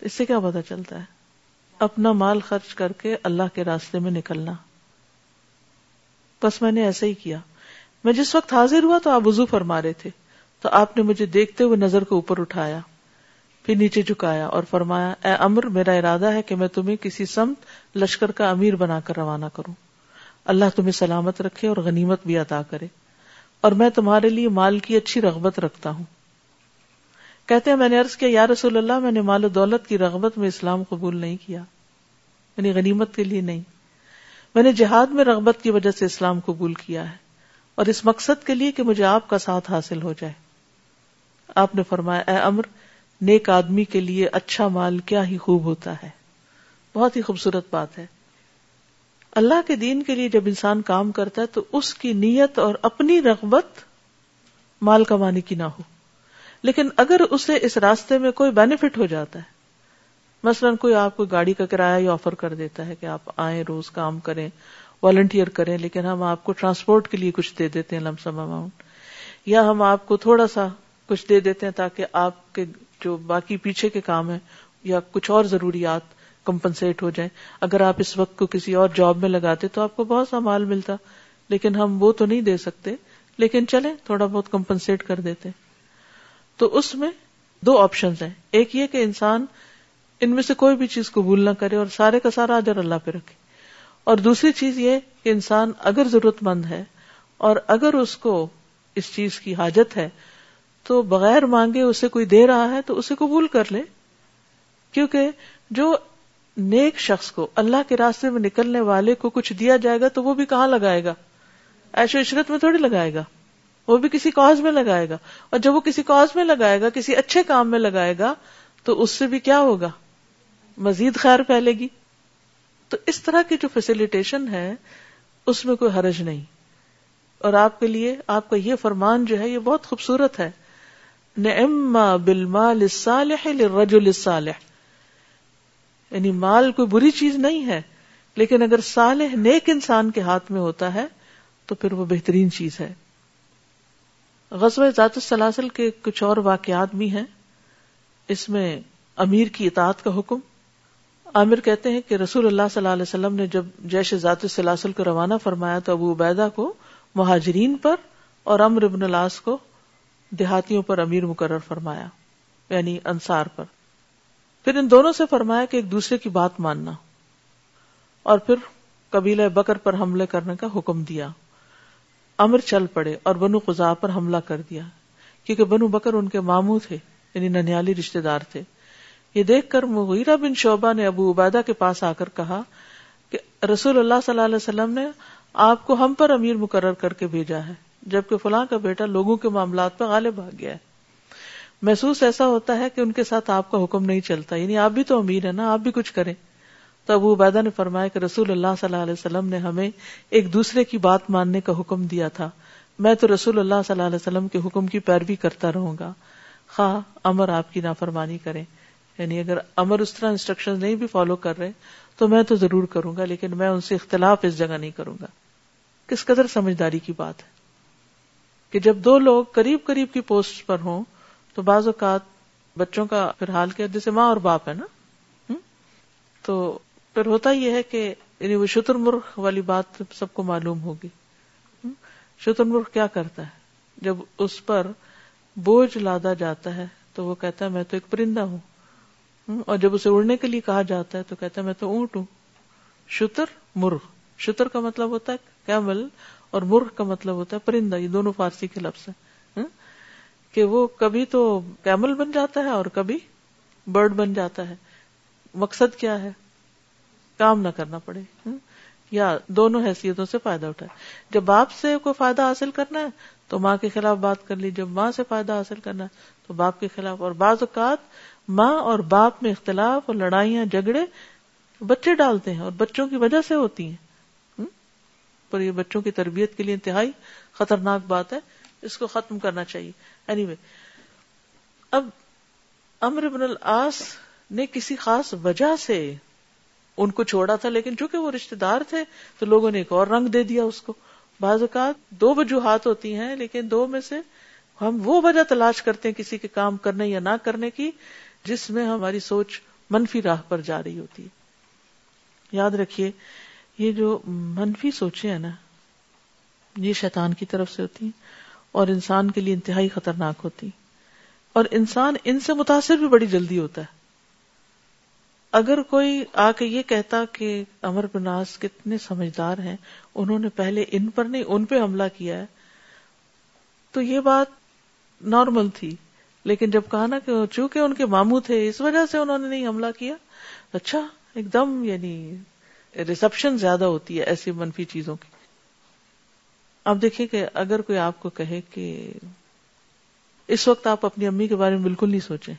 اس سے کیا پتا چلتا ہے؟ اپنا مال خرچ کر کے اللہ کے راستے میں نکلنا۔ بس میں نے ایسا ہی کیا۔ میں جس وقت حاضر ہوا تو آپ وضو فرما رہے تھے۔ تو آپ نے مجھے دیکھتے ہوئے نظر کو اوپر اٹھایا، پھر نیچے جھکایا اور فرمایا، اے امر، میرا ارادہ ہے کہ میں تمہیں کسی سمت، لشکر کا امیر بنا کر روانہ کروں۔ اللہ تمہیں سلامت رکھے اور غنیمت بھی عطا کرے۔ اور میں تمہارے لیے مال کی اچھی رغبت رکھتا ہوں۔ کہتے ہیں، میں نے عرض کیا، یا رسول اللہ، میں نے مال و دولت کی رغبت میں اسلام قبول نہیں کیا۔ یعنی غنیمت کے لیے نہیں۔ میں نے جہاد میں رغبت کی وجہ سے اسلام قبول کیا ہے۔ اور اس مقصد کے لیے کہ مجھے آپ کا ساتھ حاصل ہو جائے۔ آپ نے فرمایا، اے امر، نیک آدمی کے لیے اچھا مال کیا ہی خوب ہوتا ہے۔ بہت ہی خوبصورت بات ہے۔ اللہ کے دین کے لیے جب انسان کام کرتا ہے تو اس کی نیت اور اپنی رغبت مال کمانے کی نہ ہو۔ لیکن اگر اسے اس راستے میں کوئی بینیفٹ ہو جاتا ہے، مثلاً کوئی آپ کو گاڑی کا کرایہ ہی آفر کر دیتا ہے کہ آپ آئیں، روز کام کریں والنٹیئر کریں، لیکن ہم آپ کو ٹرانسپورٹ کے لیے کچھ دے دیتے ہیں لمسم اماؤنٹ یا ہم آپ کو تھوڑا سا کچھ دے دیتے ہیں تاکہ آپ کے جو باقی پیچھے کے کام ہیں یا کچھ اور ضروریات کمپنسیٹ ہو جائیں۔ اگر آپ اس وقت کو کسی اور جاب میں لگاتے تو آپ کو بہت سا مال ملتا۔ لیکن ہم وہ تو نہیں دے سکتے، لیکن چلے تھوڑا بہت کمپنسیٹ کر دیتے۔ تو اس میں دو آپشن ہیں۔ ایک یہ کہ انسان ان میں سے کوئی بھی چیز قبول نہ کرے اور سارے کا سارا اجر اللہ پہ رکھے۔ اور دوسری چیز یہ کہ انسان اگر ضرورت مند ہے اور اگر اس کو اس چیز کی حاجت ہے تو بغیر مانگے اسے کوئی دے رہا ہے تو اسے قبول کر لے۔ کیونکہ جو نیک شخص کو، اللہ کے راستے میں نکلنے والے کو کچھ دیا جائے گا تو وہ بھی کہاں لگائے گا؟ ایش و عشرت میں تھوڑی لگائے گا، وہ بھی کسی کاز میں لگائے گا۔ اور جب وہ کسی کاز میں لگائے گا، کسی اچھے کام میں لگائے گا، تو اس سے بھی کیا ہوگا؟ مزید خیر پھیلے گی۔ تو اس طرح کی جو فیسلٹیشن ہے، اس میں کوئی حرج نہیں۔ اور آپ کے لیے، آپ کا یہ فرمان جو ہے، یہ بہت خوبصورت ہے۔ نعما بالمال الصالح للرجل الصالح۔ یعنی مال کوئی بری چیز نہیں ہے، لیکن اگر صالح نیک انسان کے ہاتھ میں ہوتا ہے تو پھر وہ بہترین چیز ہے۔ غزوہ ذات السلاسل کے کچھ اور واقعات بھی ہیں۔ اس میں امیر کی اطاعت کا حکم۔ عامر کہتے ہیں کہ رسول اللہ صلی اللہ علیہ وسلم نے جب جیش ذات السلاسل کو روانہ فرمایا تو ابو عبیدہ کو مہاجرین پر اور امر ابن الاس کو دیہاتیوں پر امیر مقرر فرمایا یعنی انصار پر۔ پھر ان دونوں سے فرمایا کہ ایک دوسرے کی بات ماننا اور پھر قبیلہ بکر پر حملے کرنے کا حکم دیا۔ امر چل پڑے اور بنو قزا پر حملہ کر دیا۔ کیونکہ بنو بکر ان کے ماموں تھے یعنی ننیالی رشتے دار تھے۔ یہ دیکھ کر مغیرہ بن شعبہ نے ابو عبیدہ کے پاس آ کر کہا کہ رسول اللہ صلی اللہ علیہ وسلم نے آپ کو ہم پر امیر مقرر کر کے بھیجا ہے، جبکہ فلاں کا بیٹا لوگوں کے معاملات پہ غالب آ گیا ہے۔ محسوس ایسا ہوتا ہے کہ ان کے ساتھ آپ کا حکم نہیں چلتا یعنی آپ بھی تو امیر ہے نا، آپ بھی کچھ کریں۔ تو ابو عبیدہ نے فرمایا کہ رسول اللہ صلی اللہ علیہ وسلم نے ہمیں ایک دوسرے کی بات ماننے کا حکم دیا تھا۔ میں تو رسول اللہ صلی اللہ علیہ وسلم کے حکم کی پیروی کرتا رہوں گا۔ خواہ امر آپ کی نافرمانی کریں یعنی اگر امر اس طرح انسٹرکشن نہیں بھی فالو کر رہے، تو میں تو ضرور کروں گا، لیکن میں ان سے اختلاف اس جگہ نہیں کروں گا۔ کس قدر سمجھداری کی بات ہے کہ جب دو لوگ قریب قریب کی پوسٹ پر ہوں تو بعض اوقات بچوں کا پھر حال کیا جیسے ماں اور باپ ہے نا؟ تو پھر ہوتا یہ ہے کہ یعنی وہ شتر مرخ والی بات سب کو معلوم ہوگی۔ شتر مرخ کیا کرتا ہے؟ جب اس پر بوجھ لادا جاتا ہے تو وہ کہتا ہے، میں تو ایک پرندہ ہوں۔ اور جب اسے اڑنے کے لیے کہا جاتا ہے تو کہتا ہے، میں تو اونٹ ہوں۔ شتر مرغ۔ شتر کا مطلب ہوتا ہے کیمل اور مرغ کا مطلب ہوتا ہے پرندہ۔ یہ دونوں فارسی کے لفظ ہیں۔ کہ وہ کبھی تو کیمل بن جاتا ہے اور کبھی برڈ بن جاتا ہے۔ مقصد کیا ہے؟ کام نہ کرنا پڑے۔ یا دونوں حیثیتوں سے فائدہ اٹھائے۔ جب باپ سے کوئی فائدہ حاصل کرنا ہے تو ماں کے خلاف بات کر لی۔ جب ماں سے فائدہ حاصل کرنا ہے تو باپ کے خلاف۔ اور بعض اوقات ماں اور باپ میں اختلاف اور لڑائیاں جھگڑے بچے ڈالتے ہیں اور بچوں کی وجہ سے ہوتی ہیں۔ پر یہ بچوں کی تربیت کے لیے انتہائی خطرناک بات ہے۔ اس کو ختم کرنا چاہیے۔ اینی anyway, اب امر بن العاص نے کسی خاص وجہ سے ان کو چھوڑا تھا لیکن چونکہ وہ رشتے دار تھے تو لوگوں نے ایک اور رنگ دے دیا اس کو۔ بعض اوقات دو وجوہات ہوتی ہیں لیکن دو میں سے ہم وہ وجہ تلاش کرتے ہیں کسی کے کام کرنے یا نہ کرنے کی جس میں ہماری سوچ منفی راہ پر جا رہی ہوتی۔ ہے یاد رکھیے یہ جو منفی سوچے ہیں نا یہ شیطان کی طرف سے ہوتی ہیں۔ اور انسان کے لیے انتہائی خطرناک ہوتی۔ اور انسان ان سے متاثر بھی بڑی جلدی ہوتا ہے۔ اگر کوئی آ کے یہ کہتا کہ امر بناس کتنے سمجھدار ہیں، انہوں نے پہلے ان پر نہیں، ان پہ حملہ کیا ہے، تو یہ بات نارمل تھی۔ لیکن جب کہا نا کہ چونکہ ان کے ماموں تھے، اس وجہ سے انہوں نے نہیں حملہ کیا۔ اچھا ایک دم یعنی ریسپشن زیادہ ہوتی ہے ایسی منفی چیزوں کی۔ اب دیکھیں کہ اگر کوئی آپ کو کہے کہ اس وقت آپ اپنی امی کے بارے میں بالکل نہیں سوچیں،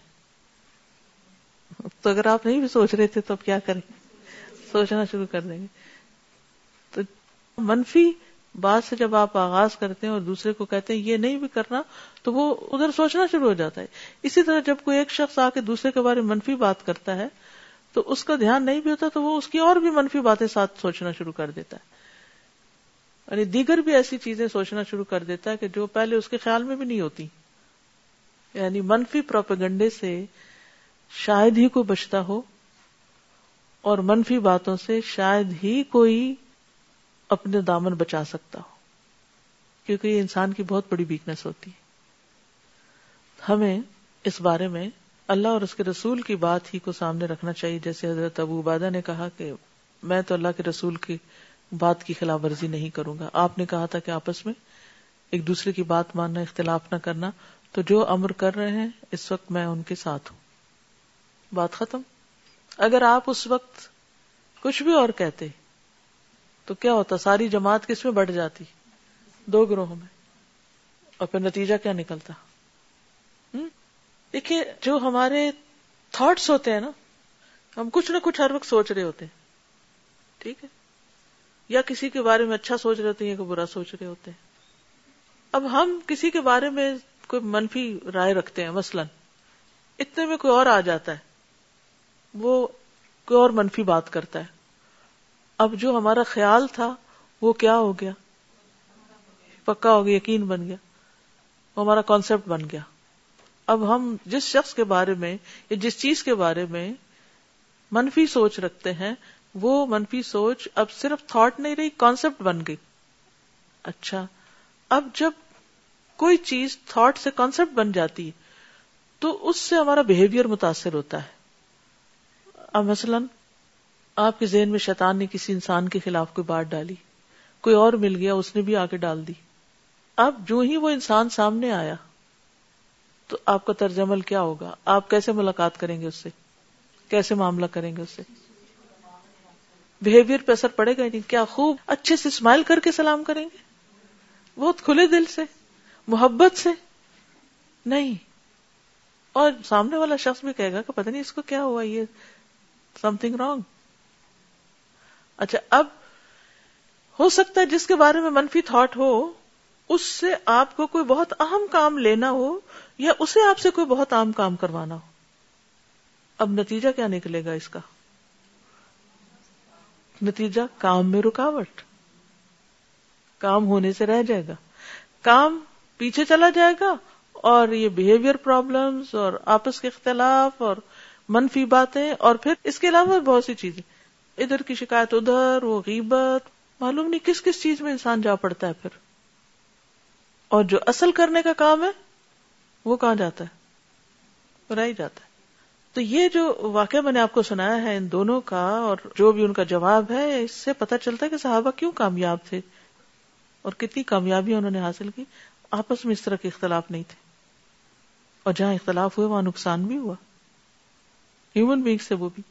تو اگر آپ نہیں بھی سوچ رہے تھے تو اب کیا کریں؟ سوچنا شروع کر دیں گے۔ تو منفی بات سے جب آپ آغاز کرتے ہیں اور دوسرے کو کہتے ہیں یہ نہیں بھی کرنا، تو وہ ادھر سوچنا شروع ہو جاتا ہے۔ اسی طرح جب کوئی ایک شخص آ کے دوسرے کے بارے میں منفی بات کرتا ہے، تو اس کا دھیان نہیں بھی ہوتا، تو وہ اس کی اور بھی منفی باتیں ساتھ سوچنا شروع کر دیتا ہے۔ یعنی دیگر بھی ایسی چیزیں سوچنا شروع کر دیتا ہے کہ جو پہلے اس کے خیال میں بھی نہیں ہوتی۔ یعنی منفی پروپیگنڈے سے شاید ہی کوئی بچتا ہو اور منفی باتوں سے شاید ہی کوئی اپنے دامن بچا سکتا ہو۔ کیونکہ یہ انسان کی بہت بڑی ویکنیس ہوتی ہے۔ ہمیں اس بارے میں اللہ اور اس کے رسول کی بات ہی کو سامنے رکھنا چاہیے۔ جیسے حضرت ابو عبادہ نے کہا کہ میں تو اللہ کے رسول کی بات کی خلاف ورزی نہیں کروں گا۔ آپ نے کہا تھا کہ آپس میں ایک دوسرے کی بات ماننا، اختلاف نہ کرنا۔ تو جو امر کر رہے ہیں، اس وقت میں ان کے ساتھ ہوں۔ بات ختم۔ اگر آپ اس وقت کچھ بھی اور کہتے، تو کیا ہوتا؟ ساری جماعت کس میں بڑھ جاتی؟ دو گروہوں میں۔ اور پھر نتیجہ کیا نکلتا؟ دیکھیے، جو ہمارے تھاٹس ہوتے ہیں نا، ہم کچھ نہ کچھ ہر وقت سوچ رہے ہوتے ہیں۔ ٹھیک ہے؟ یا کسی کے بارے میں اچھا سوچ رہے ہوتے ہیں یا برا سوچ رہے ہوتے ہیں۔ اب ہم کسی کے بارے میں کوئی منفی رائے رکھتے ہیں، مثلا اتنے میں کوئی اور آ جاتا ہے، وہ کوئی اور منفی بات کرتا ہے۔ اب جو ہمارا خیال تھا، وہ کیا ہو گیا؟ پکا ہو گیا، یقین بن گیا، وہ ہمارا کانسیپٹ بن گیا۔ اب ہم جس شخص کے بارے میں یا جس چیز کے بارے میں منفی سوچ رکھتے ہیں وہ منفی سوچ اب صرف تھاٹ نہیں رہی کانسیپٹ بن گئی۔ اچھا اب جب کوئی چیز تھاٹ سے کانسیپٹ بن جاتی ہے تو اس سے ہمارا بہیویئر متاثر ہوتا ہے۔ اب مثلا آپ کے ذہن میں شیطان نے کسی انسان کے خلاف کوئی بات ڈالی، کوئی اور مل گیا، اس نے بھی آ کے ڈال دی۔ اب جو ہی وہ انسان سامنے آیا تو آپ کا طرز عمل کیا ہوگا؟ آپ کیسے ملاقات کریں گے اس سے؟ کیسے معاملہ کریں گے اس سے؟ بہیویئر پہ اثر پڑے گا نہیں؟ کیا خوب اچھے سے اسمائل کر کے سلام کریں گے؟ بہت کھلے دل سے، محبت سے؟ نہیں۔ اور سامنے والا شخص بھی کہے گا کہ پتہ نہیں اس کو کیا ہوا، یہ سم تھنگ رانگ اچھا اب ہو سکتا ہے جس کے بارے میں منفی تھاٹ ہو، اس سے آپ کو کوئی بہت اہم کام لینا ہو یا اسے آپ سے کوئی بہت اہم کام کروانا ہو۔ اب نتیجہ کیا نکلے گا اس کا؟ نتیجہ کام میں رکاوٹ۔ کام ہونے سے رہ جائے گا۔ کام پیچھے چلا جائے گا اور یہ بہیویئر پرابلمس اور آپس کے اختلاف اور منفی باتیں اور پھر اس کے علاوہ بہت سی چیزیں۔ ادھر کی شکایت ادھر، وہ غیبت۔ معلوم نہیں کس کس چیز میں انسان جا پڑتا ہے پھر۔ اور جو اصل کرنے کا کام ہے، وہ کہاں جاتا ہے؟ رہ جاتا ہے۔ تو یہ جو واقعہ میں نے آپ کو سنایا ہے ان دونوں کا اور جو بھی ان کا جواب ہے، اس سے پتہ چلتا ہے کہ صحابہ کیوں کامیاب تھے اور کتنی کامیابی انہوں نے حاصل کی۔ آپس میں اس طرح کے اختلاف نہیں تھے اور جہاں اختلاف ہوئے، وہاں نقصان بھی ہوا۔ ہیومن بینگ سے وہ بھی۔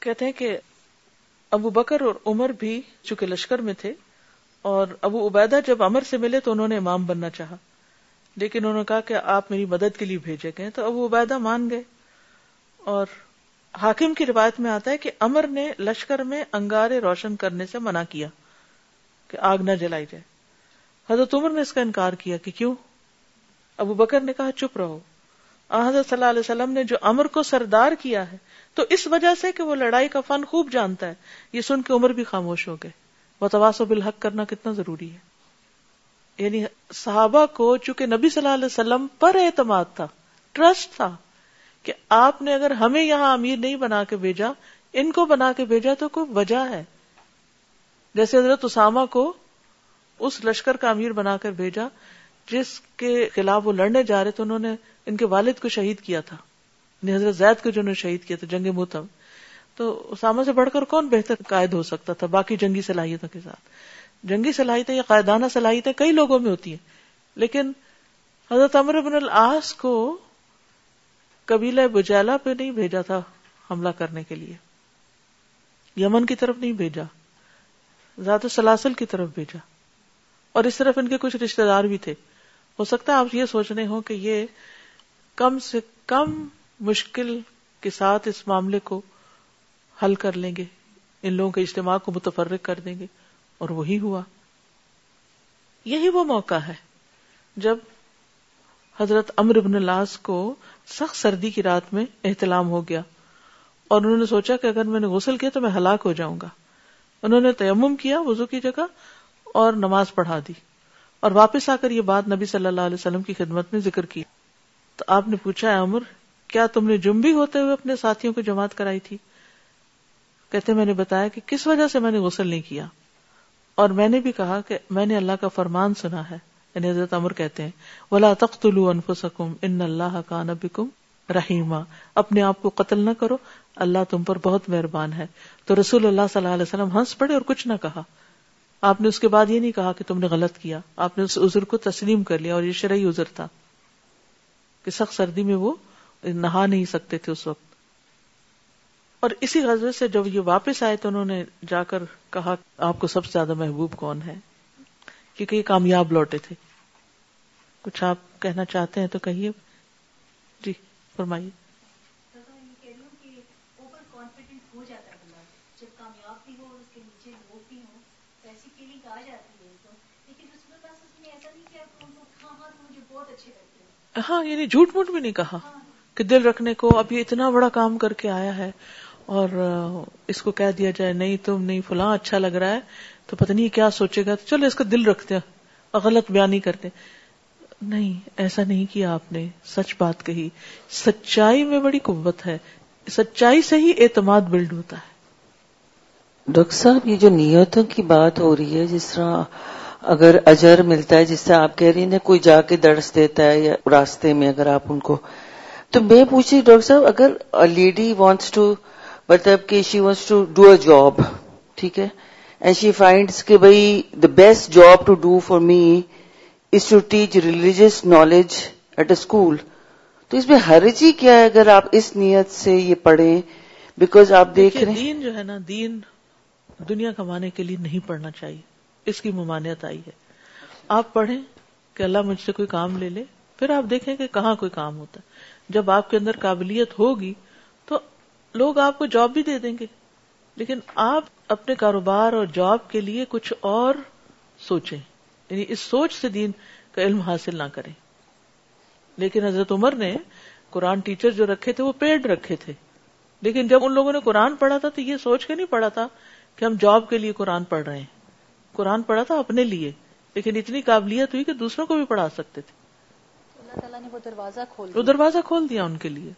کہتے ہیں کہ ابو بکر اور عمر بھی چونکہ لشکر میں تھے اور ابو عبیدہ جب امر سے ملے تو انہوں نے امام بننا چاہا۔ لیکن انہوں نے کہا کہ آپ میری مدد کے لیے بھیجے گئے تو ابو عبیدہ مان گئے۔ اور حاکم کی روایت میں آتا ہے کہ امر نے لشکر میں انگارے روشن کرنے سے منع کیا کہ آگ نہ جلائی جائے۔ حضرت عمر نے اس کا انکار کیا کہ کیوں؟ ابو بکر نے کہا، چپ رہو۔ حضرت صلی اللہ علیہ وسلم نے جو امر کو سردار کیا ہے، تو اس وجہ سے کہ وہ لڑائی کا فن خوب جانتا ہے۔ یہ سن کے عمر بھی خاموش ہو گئے۔ وہ تواس بالحق کرنا کتنا ضروری ہے۔ یعنی صحابہ کو چونکہ نبی صلی اللہ علیہ وسلم پر اعتماد تھا، ٹرسٹ تھا کہ آپ نے اگر ہمیں یہاں امیر نہیں بنا کے بھیجا، ان کو بنا کے بھیجا تو کوئی وجہ ہے۔ جیسے حضرت اسامہ کو اس لشکر کا امیر بنا کر بھیجا، جس کے خلاف وہ لڑنے جا رہے تھے، انہوں نے ان کے والد کو شہید کیا تھا۔ یعنی حضرت زید کو جو نے شہید کیا تھا، جنگ موتم تو اسامہ سے بڑھ کر کون بہتر قائد ہو سکتا تھا؟ باقی جنگی صلاحیتوں کے ساتھ۔ جنگی صلاحیتیں یا قائدانہ صلاحیتیں کئی لوگوں میں ہوتی ہیں، لیکن حضرت امر بن العاص کو قبیلہ بجالا پہ نہیں بھیجا تھا حملہ کرنے کے لیے۔ یمن کی طرف نہیں بھیجا، ذات سلاسل کی طرف بھیجا۔ اور اس طرف ان کے کچھ رشتے دار بھی تھے۔ ہو سکتا ہے آپ یہ سوچ رہے ہو کہ یہ کم سے کم مشکل کے ساتھ اس معاملے کو حل کر لیں گے۔ ان لوگوں کے اجتماع کو متفرق کر دیں گے۔ اور وہی ہوا۔ یہی وہ موقع ہے جب حضرت امر بن لاس کو سخت سردی کی رات میں احتلام ہو گیا اور انہوں نے سوچا کہ اگر میں نے غسل کیا تو میں ہلاک ہو جاؤں گا۔ انہوں نے تیمم کیا، وضو کی جگہ، اور نماز پڑھا دی۔ اور واپس آ کر یہ بات نبی صلی اللہ علیہ وسلم کی خدمت میں ذکر کی۔ تو آپ نے پوچھا ہے عمر، کیا تم نے جمبی ہوتے ہوئے اپنے ساتھیوں کو جماعت کرائی تھی؟ کہتے، میں نے بتایا کہ کس وجہ سے میں نے غسل نہیں کیا؟ اور میں نے بھی کہا کہ میں نے اللہ کا فرمان سنا ہے۔ یعنی حضرت عمر کہتے ہیں، ولا تختلو انفسکم ان اللہ کا نبکم رحیما اپنے آپ کو قتل نہ کرو، اللہ تم پر بہت مہربان ہے۔ تو رسول اللہ صلی اللہ علیہ وسلم ہنس پڑے اور کچھ نہ کہا۔ آپ نے اس کے بعد یہ نہیں کہا کہ تم نے غلط کیا۔ آپ نے اس عذر کو تسلیم کر لیا اور یہ شرعی عذر تھا۔ کہ سخت سردی میں وہ نہا نہیں سکتے تھے اس وقت۔ اور اسی غزبے سے جب یہ واپس آئے تو انہوں نے جا کر کہا، آپ کو سب سے زیادہ محبوب کون ہے؟ کیونکہ یہ کامیاب لوٹے تھے۔ کچھ آپ کہنا چاہتے ہیں تو کہیے۔ جی فرمائیے۔ ہاں یعنی جھوٹ موٹ بھی نہیں کہا کہ دل رکھنے کو اب یہ اتنا بڑا کام کر کے آیا ہے اور اس کو کہہ دیا جائے نہیں تم نہیں فلاں اچھا لگ رہا ہے تو پتہ نہیں کیا سوچے گا۔ تو چلو اس کا دل رکھتے ہیں اور غلط بیان نہیں کرتے نہیں، ایسا نہیں کیا آپ نے سچ بات کہی۔ سچائی میں بڑی قوت ہے۔ سچائی سے ہی اعتماد بلڈ ہوتا ہے۔ ڈاکٹر صاحب، یہ جو نیتوں کی بات ہو رہی ہے، جس طرح اگر اجر ملتا ہے، جس سے آپ کہہ رہی ہیں کوئی جا کے درس دیتا ہے یا راستے میں اگر آپ ان کو۔ تو میں پوچھ رہی ڈاکٹر صاحب، اگر لیڈی وانٹس ٹو مطلب کہ she wants to do a job ٹھیک ہے اینڈ شی فائنڈس کہ بھائی the best job to do for me is to teach religious knowledge at a school تو اس میں حرج ہی کیا ہے اگر آپ اس نیت سے یہ پڑھیں؟ بیکاز آپ دیکھ رہے ہیں۔ دین جو ہے نا دین دنیا کمانے کے لیے نہیں پڑھنا چاہیے۔ اس کی ممانعت آئی ہے۔ آپ پڑھیں کہ اللہ مجھ سے کوئی کام لے لے پھر آپ دیکھیں کہ کہاں کوئی کام ہوتا ہے۔ جب آپ کے اندر قابلیت ہوگی تو لوگ آپ کو جاب بھی دے دیں گے۔ لیکن آپ اپنے کاروبار اور جاب کے لیے کچھ اور سوچیں۔ یعنی اس سوچ سے دین کا علم حاصل نہ کریں لیکن حضرت عمر نے قرآن ٹیچر جو رکھے تھے وہ پیڈ رکھے تھے۔ لیکن جب ان لوگوں نے قرآن پڑھا تھا تو یہ سوچ کے نہیں پڑھا تھا کہ ہم جاب کے لیے قرآن پڑھ رہے ہیں۔ قرآن پڑھا تھا اپنے لیے لیکن اتنی قابلیت ہوئی کہ دوسروں کو بھی پڑھا سکتے تھے۔ اللہ تعالیٰ نے وہ دروازہ کھول وہ دروازہ کھول دیا ان کے لیے۔